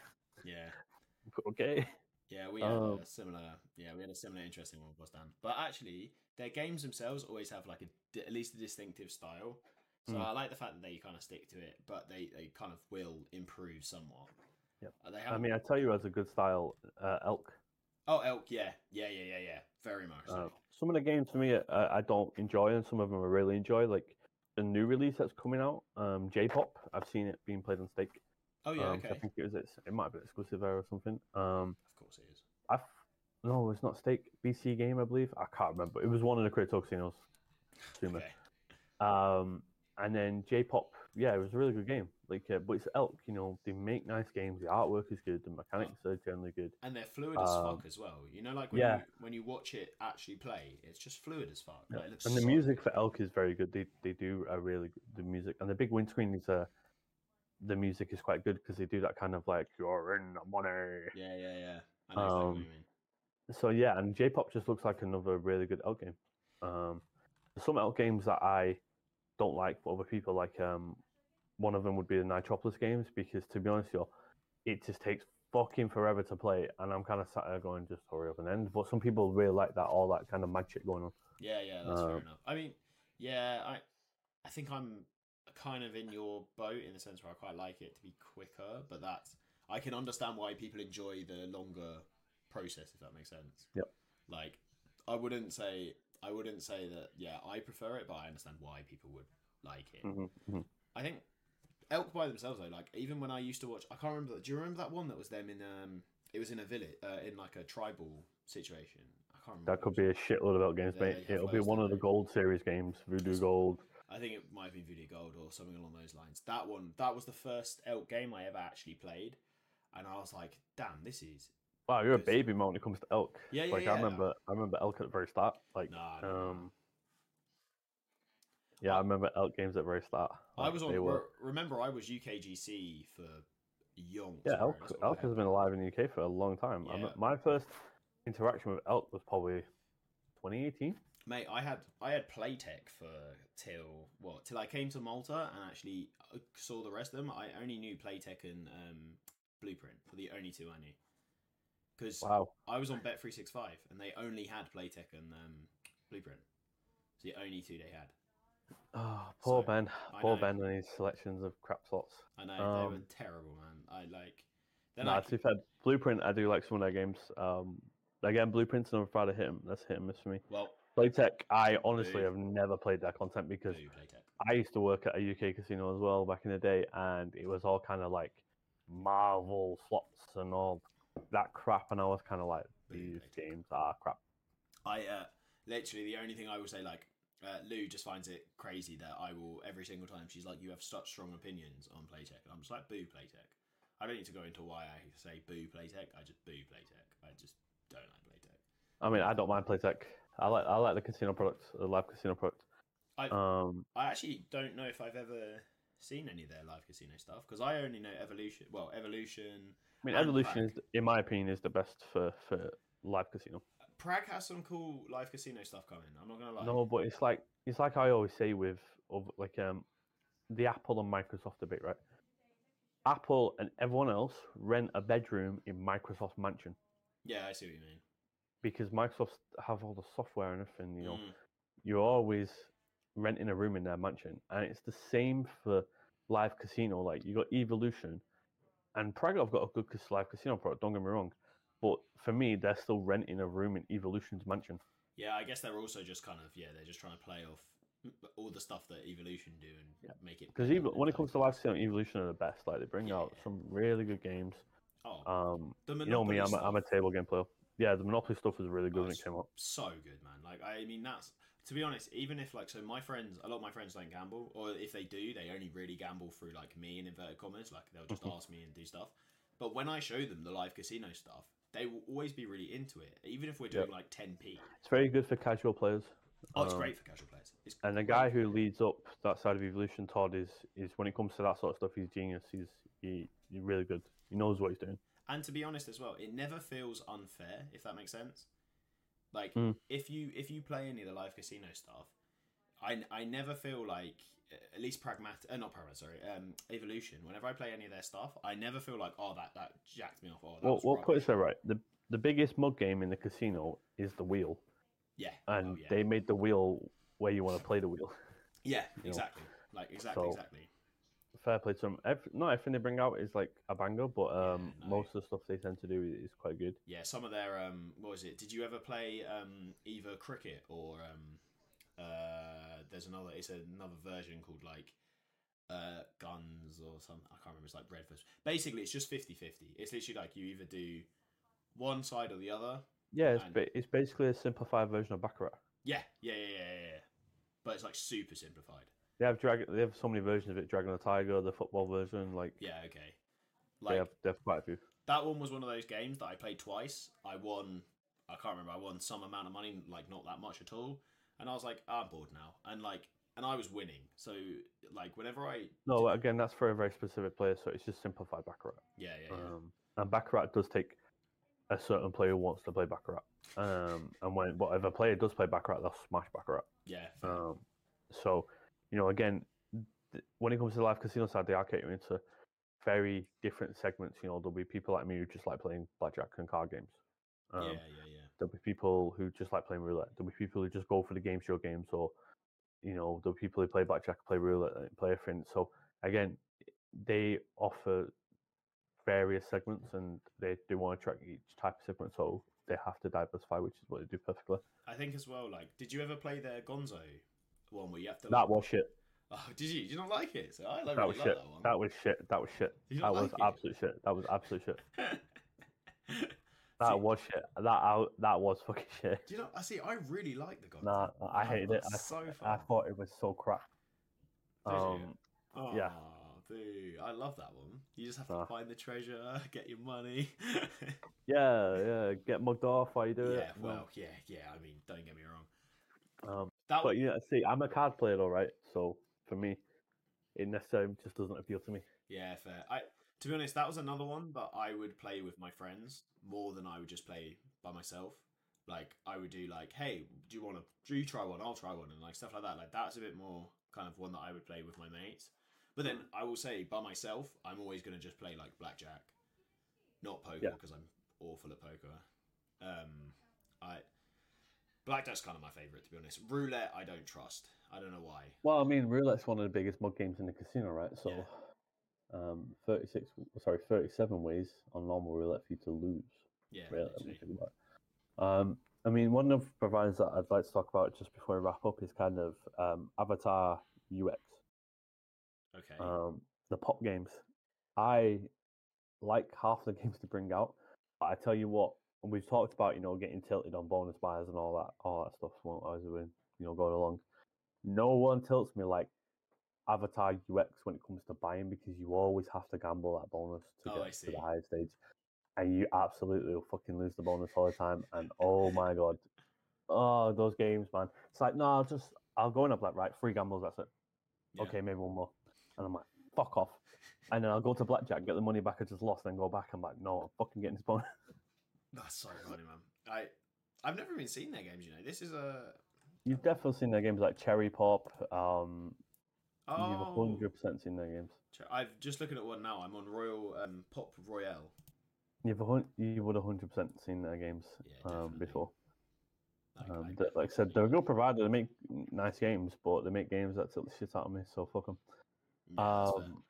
yeah, [laughs] okay. yeah, we had Um, a similar, yeah, we had a similar interesting one Wazdan. But actually, their games themselves always have like a at least a distinctive style. So Mm. I like the fact that they kind of stick to it, but they, they kind of will improve somewhat. Yeah. Uh, I mean, I tell you, as a good style, uh, Elk. oh, Elk, yeah, yeah, yeah, yeah, yeah, very much. So. Uh, some of the games for me, uh, I don't enjoy, and some of them I really enjoy. Like the new release that's coming out, um, J-pop. I've seen it being played on Stake. oh yeah, um, so okay. I think it was it's, it might be exclusive there or something. Um, Of course it is. I no, it's not Stake. BC game, I believe. I can't remember. It was one of the Crypto casinos. Okay. Um, and then J-pop. Yeah, it was a really good game. Like, uh, but it's Elk. You know, they make nice games. The artwork is good. The mechanics are generally good. And they're fluid as Um, fuck as well. You know, like when yeah. you when you watch it actually play, it's just fluid as fuck. Yeah. Like, And the music good. for Elk is very good. They they do a really good the music, and the big windscreen is uh, the music is quite good because they do that kind of like you're in the money. Yeah, yeah, yeah. I know exactly what Um, you mean. So yeah, and J-pop just looks like another really good Elk game. Um, some Elk games that I don't like, but other people like. Um, one of them would be the Nitropolis games because to be honest, you, it just takes fucking forever to play, and I'm kind of sat there going, just hurry up and end. But some people really like that, all that kind of mad shit going on. Yeah, yeah, that's fair um, enough. I mean, yeah, I I think I'm kind of in your boat in the sense where I quite like it to be quicker, but that's I can understand why people enjoy the longer process if that makes sense. Yep. Like I wouldn't say I wouldn't say that yeah, I prefer it, but I understand why people would like it. hmm hmm I think elk by themselves though, like even when I used to watch I can't remember do you remember that one that was them in um it was in a village uh, in like a tribal situation. I can't remember. That could be a shitload of elk games, Yeah, mate. you It'll be one of the? Gold Series games, Voodoo Gold. I think it might have been Voodoo Gold or something along those lines. That one, that was the first elk game I ever actually played, and I was like, "Damn, this is Wow, you're a baby man when it comes to elk. yeah, yeah, like yeah." I remember, I remember elk at the very start. Like, Nah, nah, um, yeah, I remember elk games at the very start. I was on. were- remember, I was UKGC for young. Yeah, elk, elk has been alive in the UK for a long time. Yeah. my first interaction with elk was probably 2018. Mate, I had I had Playtech for till what till I came to Malta and actually uh, saw the rest of them. I only knew Playtech and um, Blueprint for the only two I knew. Because Wow. I was on Bet three six five and they only had Playtech and um, Blueprint. It's the only two they had. Oh, poor So, Ben. I Poor know. Ben and his selections of crap slots. I know they were Um, terrible, man. I like. Then Nah, I, to be fair, Blueprint, I do like some of their games. Um, again, Blueprint's another Friday hit 'em. That's hit and miss for me. well, Playtech, I honestly Boo. have never played that content because I used to work at a UK casino as well back in the day, and it was all kind of like Marvel slots and all that crap, and I was kind of like, these games are crap. I uh, literally the only thing I will say like uh, Lou just finds it crazy that I will every single time she's like you have such strong opinions on Playtech and I'm just like boo Playtech. I don't need to go into why I say boo Playtech. I just boo Playtech. I just don't like Playtech. I mean, I don't mind Playtech. I like I like the casino product, the live casino product. I Um, I actually don't know if I've ever seen any of their live casino stuff because I only know Evolution. Well, Evolution. I mean, Evolution is, in my opinion, is the best for for live casino. Prag has some cool live casino stuff coming. I'm not gonna lie. No, but it's like it's like I always say with of like um the Apple and Microsoft debate, right? Apple and everyone else rent a bedroom in Microsoft mansion Yeah, I see what you mean. because Microsoft have all the software and everything. You know, Mm. you're always renting a room in their mansion, and it's the same for live casino. Like you got Evolution, and Prag have got a good live casino product. Don't get me wrong, but for me, they're still renting a room in Evolution's mansion. Yeah, I guess they're also just kind of yeah, they're just trying to play off all the stuff that Evolution do and Yeah. make it. Because even when it comes to live casino, Evolution are the best. Like they bring Yeah, out yeah. some really good games. oh, Um, you know me, I'm a, I'm a table game player. Yeah, the Monopoly stuff was really good Oh, when it came out. so good, man. Like I mean, that's to be honest. Even if like so, my friends, a lot of my friends don't gamble, or if they do, they only really gamble through like me in inverted commas. Like they'll just Mhm. ask me and do stuff. But when I show them the live casino stuff, they will always be really into it, even if we're doing Yep. like 10p. It's very good for casual players. Oh, it's Um, great for casual players. It's And the guy who leads up that side of Evolution, Todd, is is when it comes to that sort of stuff, he's genius. He's he, he's really good. He knows what he's doing. And to be honest as well, it never feels unfair, if that makes sense. Like Mm. if you if you play any of the live casino stuff, I, I never feel like at least pragmatic uh, not pragmatic sorry um evolution whenever i play any of their stuff i never feel like oh that that jacked me off that Well, was well, put it rubbish. right. The the biggest mug game in the casino is the wheel, yeah and oh, yeah. they made the wheel where you want to play the wheel. yeah [laughs] you know. exactly like exactly So- exactly Fair play to them. Ev- not everything they bring out is like a banger, but um, no. most of the stuff they tend to do is quite good. yeah some of their um what was it did you ever play um either cricket or um uh there's another it's another version called like uh guns or something i can't remember it's like breakfast basically it's just 50 50 it's literally like you either do one side or the other Yeah, it's, And- ba- it's basically a simplified version of Baccarat. yeah yeah yeah yeah yeah, yeah. but it's like super simplified They have dragon. They have so many versions of it. Dragon the Tiger, the football version. Like, yeah okay they like have they have quite a few. that one was one of those games that i played twice i won i can't remember i won some amount of money like not that much at all and i was like "Ah, i'm bored now and like and i was winning so like whenever i No, again, that's for a very specific player, so it's just simplified Baccarat. yeah yeah, yeah. Um, and Baccarat does take a certain player who wants to play Baccarat. Um, and when whatever player does play Baccarat, they'll smash Baccarat. yeah. Um, so, you know, again, th- when it comes to the live casino side, they are catering to very different segments. You know, there'll be people like me who just like playing blackjack and card games. Um, yeah yeah yeah There'll be people who just like playing roulette. There'll be people who just go for the game show games or, you know there the people who play blackjack play roulette and play everything. So again, they offer various segments and they do want to track each type of segment, so they have to diversify, which is what they do perfectly. I think as well. Like, did you ever play their Gonzo one where you have to? That was shit. Oh, did you? Did you not like it? So I like, That really was shit. that one. That was shit. That was shit. That not was it? absolute shit. That was absolute shit. [laughs] See, That was shit. That I, that was fucking [laughs] shit. Do you know? I see. I really like the Gonzo. Nah, I That hated it. I, so I thought it was so crap. Did you? Um, Oh, yeah. dude, I love that one. You just have to find the treasure, [laughs] get your money. yeah, yeah. Get mugged off while you do yeah, it. Yeah, well, yeah, yeah. I mean, don't get me wrong. Um, That but yeah, see, I'm a card player, though, right? So for me, it necessarily just doesn't appeal to me. yeah, fair. I to be honest, that was another one that I would play with my friends more than I would just play by myself. Like I would do like, hey, do you want to? Do you try one? I'll try one, and like stuff like that. Like that's a bit more kind of one that I would play with my mates. But then I will say by myself, I'm always going to just play like blackjack, not poker Yeah. because I'm awful at poker. Um, I blackjack's kind of my favorite to be honest. Roulette, I don't trust. I don't know why. Well, I mean, roulette's one of the biggest mug games in the casino, right? So, Yeah. um, 36, sorry, 37 ways on normal roulette for you to lose. Yeah, Really, let me literally. think about it. Um, I mean, one of the providers that I'd like to talk about just before we wrap up is kind of um, Avatar UX. Okay. um, the pop games. I like half the [laughs] games to bring out, but I tell you what, and we've talked about you know getting tilted on bonus buys and all that, all that stuff as we're you know going along. No one tilts me like Avatar UX when it comes to buying because you always have to gamble that bonus to Oh, get to the high stage, and you absolutely will fucking lose the bonus all the time. And oh my god, oh those games, man! It's like no, I'll just I'll go in up like right, three gambles, that's it Yeah. okay, maybe one more. And I'm like, fuck off. And then I'll go to blackjack, get the money back I just lost, then go back. I'm like, no, I'm fucking getting this bonus. [laughs] That's so funny, man. I I've never even seen their games. You know, this is a You've definitely seen their games like Cherry Pop. Um, You've oh. 100% seen their games. I've just looking at one now. I'm on Royal um, Pop Royale. You've a hun- you would 100% seen their games Yeah, um, before. Like, Um, I- th- like I said, they're a good provider. They make nice games, but they make games that tilt the shit out of me, so fuck them. yeah. Um,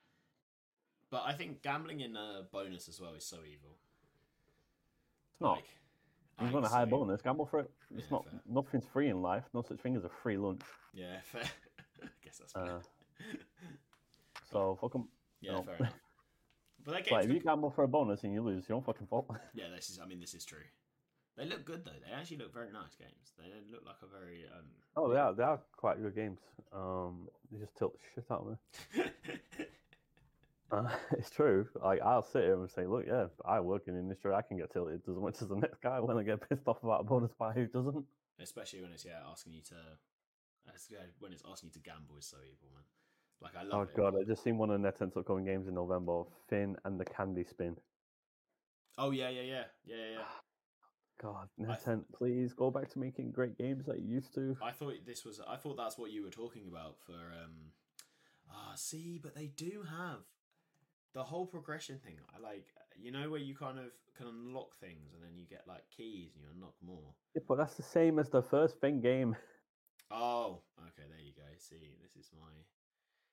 But I think gambling in a bonus as well is so evil. Not. Like, you I want a high bonus, gamble for it. It's Yeah, not. fair. Nothing's free in life. No such thing as a free lunch. Yeah, fair. [laughs] I guess that's fair. Uh, [laughs] so fuck them. yeah, no. fair enough. [laughs] But that like game's if you gamble for a bonus and you lose, you don't fucking fault. yeah, this is. I mean, this is true. They look good though. They actually look very nice games. They look like a very um. Oh, they are. They are quite good games. Um, they just tilt the shit out of me. Uh, [laughs] it's true. Like I'll sit here and say, look, yeah, I work in the industry. I can get tilted as much as the next guy when I get [laughs] pissed off about a bonus buy who doesn't. Especially when it's yeah asking you to, when it's asking you to gamble is so evil, man. Like I love Oh it. god, I just seen one of NetEnt's upcoming games in November. Finn and the Candy Spin. Oh yeah, yeah, yeah, yeah, yeah. yeah. [sighs] God, I- please go back to making great games like you used to. I thought this was. I thought that's what you were talking about for. um Ah, see, but they do have the whole progression thing. I like, you know, where you kind of can unlock things and then you get like keys and you unlock more. Yeah, but that's the same as the first thing game. Oh, okay, there you go. See, this is my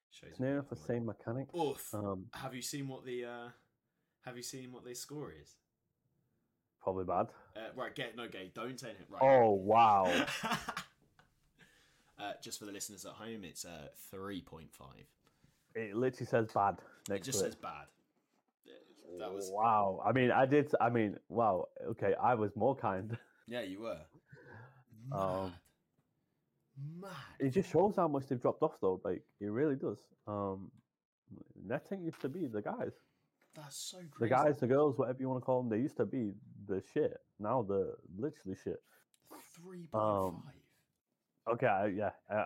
shows. It's near enough the same mechanic. Oof. Um, have you seen what the? uh Have you seen what the score is? probably bad. Uh, right, get no gay. Don't say it. Right. Oh wow. [laughs] uh, just for the listeners at home, it's uh, three point five. It literally says bad It just to says it. bad. That was wow. I mean, I did. I mean, wow. Okay, I was more kind. yeah, you were. [laughs] Mad. Um, Mad. It just shows how much they've dropped off, though. Like it really does. Um, NetEnt used to be the guys, That's so great. the guys, the girls, whatever you want to call them. They used to be the shit. Now they're literally shit. Three, point five. Okay, yeah, uh,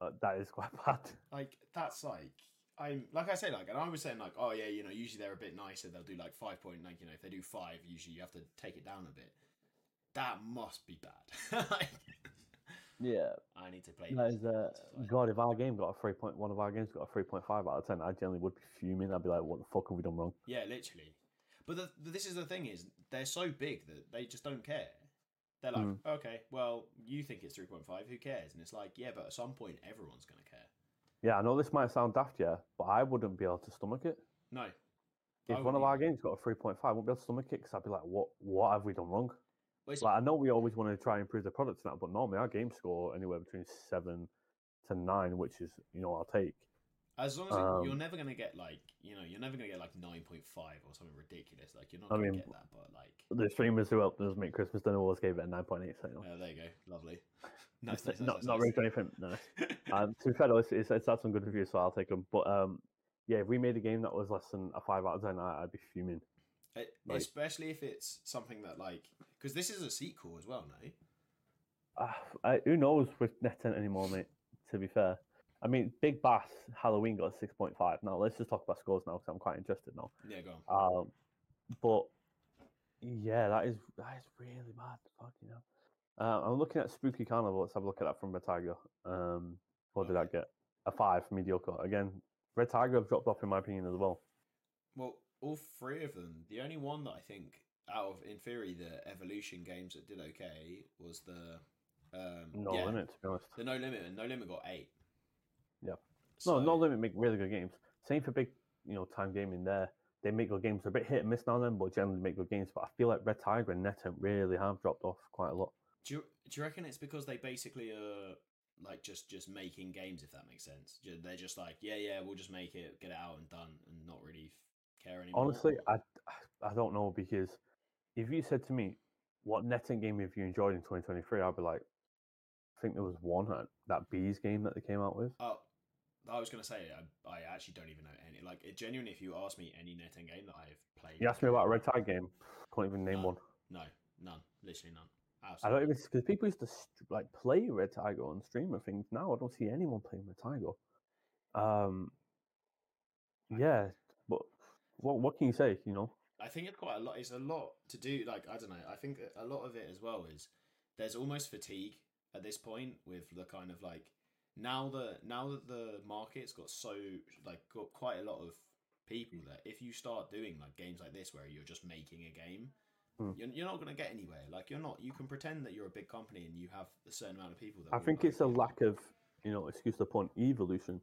uh, that is quite [laughs] bad. Like that's like I'm like I say like, and I was saying like, oh yeah, you know, usually they're a bit nicer. They'll do like five point like you know, if they do five, usually you have to take it down a bit. That must be bad. [laughs] Like, Yeah, I need to play. this. Uh, God, if our game got a three point, one of our games got a three point five out of ten, I generally would be fuming. I'd be like, "What the fuck have we done wrong?" Yeah, literally. But the, the- this is the thing is they're so big that they just don't care. They're like, Mm. okay, well, you think it's three point five. Who cares? And it's like, yeah, but at some point, everyone's gonna care. Yeah, I know this might sound daft, yeah, but I wouldn't be able to stomach it. No, If one of our games got a 3.5, I wouldn't be able to stomach it because I'd be like, what What have we done wrong? Well, Like, I know we always want to try and improve the product now, but normally our games score anywhere between 7 to 9, which is, you know, I'll take. As long as it, you're Um, never gonna get like you know you're never gonna get like nine point five or something ridiculous. Like you're not I gonna mean, get that, but like The streamers who helped us make Christmas dinner always gave it a 9.8, so, yeah, there you go, lovely. [laughs] [laughs] Nice, It's nice, not, nice, not nice, really anything. No. nice. [laughs] Um, to be fair, though, it's, it's, it's had some good reviews, so I'll take them. But um, yeah, if we made a game that was less than a 5 out of 10, I, I'd be fuming. Uh, like- Especially if it's something that like because this is a sequel as well, no? Uh, I, who knows with NetEnt anymore, mate, to be fair. I mean, Big Bass Halloween got a 6.5. Now, let's just talk about scores now because I'm quite interested now. Yeah, go on. Um, but yeah, that is that is really bad. Fucking hell. Uh, I'm looking at Spooky Carnival. Let's have a look at that from Red Tiger. Um, what did I get? A five, mediocre. Again, Red Tiger have dropped off in my opinion as well. Well, all three of them. The only one that I think out of in theory the evolution games that did okay was the um, No yeah, limit, to be honest. The no limit and no limit got eight. Yeah. So, No, no limit make really good games. Same for big, you know, time gaming. There, they make good games. They're a bit hit and miss now and then, but generally make good games. But I feel like Red Tiger and NetEnt really have dropped off quite a lot. Do you, do you reckon it's because they basically are like just just making games, if that makes sense? They're just like, yeah, yeah, we'll just make it, get it out and done, and not really care anymore. Honestly, I I don't know because if you said to me, "What NetEnt game have you enjoyed in 2023?" I'd be like, I think there was one that bees game that they came out with. Oh, I was gonna say I, I actually don't even know any. Like, it, genuinely, if you ask me any NetEnt game that I've played, You asked me about a Red Tiger game, can't even name No. one. No, none, literally none. I don't even because people used to like play Red Tiger on stream and things. Now I don't see anyone playing Red Tiger. Um, yeah, but what what can you say? You know, I think it's quite a lot. It's a lot to do. Like I don't know. I think a lot of it as well is there's almost fatigue at this point with the kind of like now that now that the market's got so like got quite a lot of people that if you start doing like games like this where you're just making a game. Hmm. You're, you're not going to get anywhere. Like you're not. You can pretend that you're a big company and you have a certain amount of people. That I think it's a lack of you know, excuse the pun, evolution,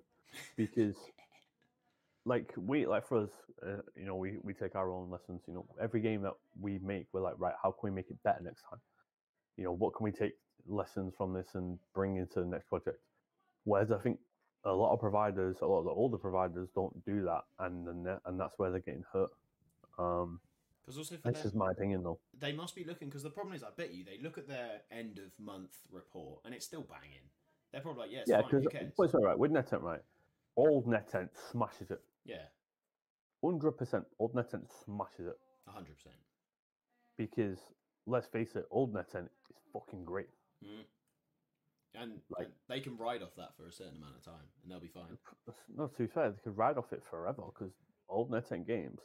because [laughs] like we like for us, uh, you know, we we take our own lessons. You know, every game that we make, we're like, right, how can we make it better next time? You know, what can we take lessons from this and bring into the next project? Whereas I think a lot of providers, a lot of the older providers, don't do that, and and that's where they're getting hurt. Um, Because also for them, just my opinion, though. they must be looking because the problem is, I bet you they look at their end of month report and it's still banging. They're probably like, yeah, it's yeah, fine. because Who cares? what's all right with NetEnt, right? Old NetEnt smashes it. Yeah, Hundred percent, old NetEnt smashes it hundred percent. because let's face it, old NetEnt is fucking great. Mm. And, Like- they can ride off that for a certain amount of time, and they'll be fine. That's- No, to be fair, they could ride off it forever because old NetEnt games,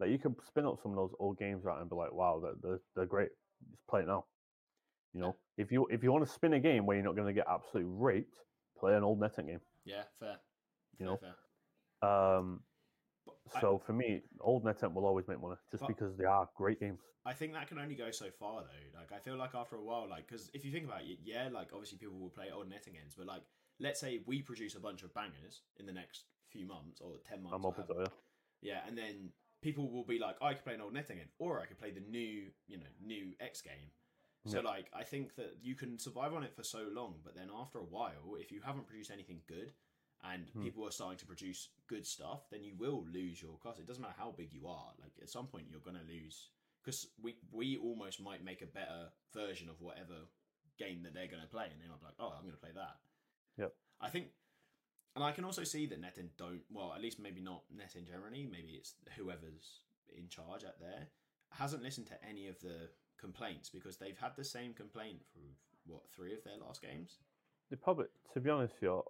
like you can spin up some of those old games right and be like, wow, they're they're, they're great. Just play it now. You know, if you if you want to spin a game where you're not going to get absolutely raped, play an old NetEnt game. Yeah, fair. You fair, know, fair. Um, But I- so for me, old NetEnt will always make money just because they are great games. I think that can only go so far though. Like I feel like after a while, like because if you think about it, yeah, like obviously people will play old NetEnt games, but like let's say we produce a bunch of bangers in the next few months or ten months. I'm open to it. Yeah, and then people will be like, oh, I could play an old NetEnt game, or I could play the new, you know, new X game. So Yeah. like, I think that you can survive on it for so long, but then after a while, if you haven't produced anything good, and Hmm. people are starting to produce good stuff, then you will lose your cost. It doesn't matter how big you are. Like at some point, you're gonna lose because we we almost might make a better version of whatever game that they're gonna play, and then I'm like, oh, I'm gonna play that. Yep. I think and I can also see that NetEnt don't well, at least maybe not NetEnt generally, maybe it's whoever's in charge out there hasn't listened to any of the complaints because they've had the same complaint for what three of their last games. The public, to be honest, yo,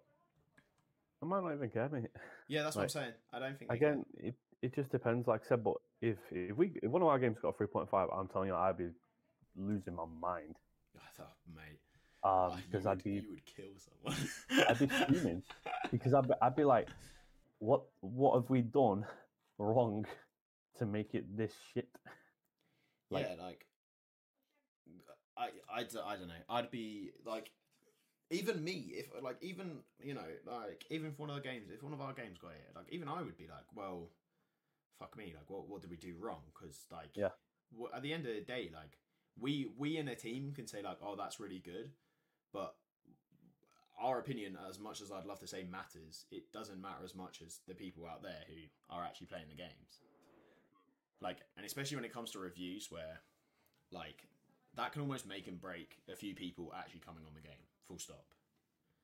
I might not even care, mate. Yeah, that's what I'm saying. I don't think. Again, it, it just depends. Like I said, but if if we if one of our games got a three point five, I'm telling you, I'd be losing my mind. I thought, mate, Um, because I'd be you would kill someone. I'd be fuming. because I'd be, I'd be like, what what have we done wrong to make it this shit? Yeah, like- I, I I, I, d- I don't know. I'd be like, even me, if like even you know, like even if one of the games, if one of our games got it, like even I would be like, well, fuck me, like what what did we do wrong? Because like, Yeah. at the end of the day, like we we in a team can say like, oh, that's really good, but our opinion, as much as I'd love to say matters, it doesn't matter as much as the people out there who are actually playing the games. Like, and especially when it comes to reviews, where like that can almost make and break a few people actually coming on the game. Full stop.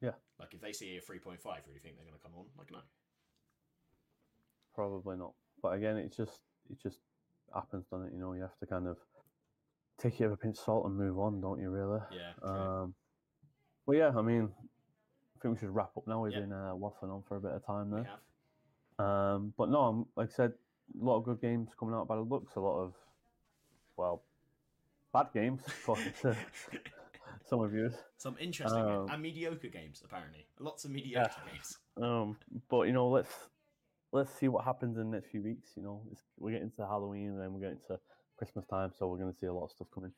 Yeah. Like if they see a three point five, really think they're going to come on? Like no. Probably not. But again, it's just it just happens, doesn't it? You know, you have to kind of take it with a pinch of salt and move on, don't you? Really. Yeah. true. Um, but yeah, I mean, I think we should wrap up now. We've Yeah. been uh, waffling on for a bit of time we there. have. Um, but no, I'm- like I said, a lot of good games coming out by the looks. A lot of, well, bad games [laughs] to [laughs] some reviews. Some interesting Um, and mediocre games apparently. Lots of mediocre Yeah. games. [laughs] Um, but you know, let's let's see what happens in the next few weeks. You know, it's, we're getting to Halloween and then we're getting to Christmas time, so we're going to see a lot of stuff coming.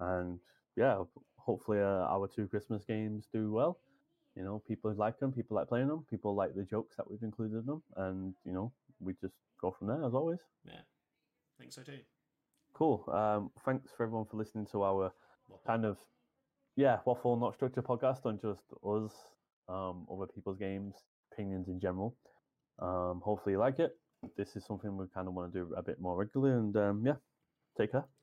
And yeah, hopefully uh, our two Christmas games do well. You know, people like them, people like playing them, people like the jokes that we've included in them, and you know, we just go from there as always. Yeah. I think so too. Cool. Um, thanks for everyone for listening to our kind of yeah waffle not structure podcast on just us um other people's games opinions in general. Um hopefully you like it. This is something we kind of want to do a bit more regularly and um yeah take care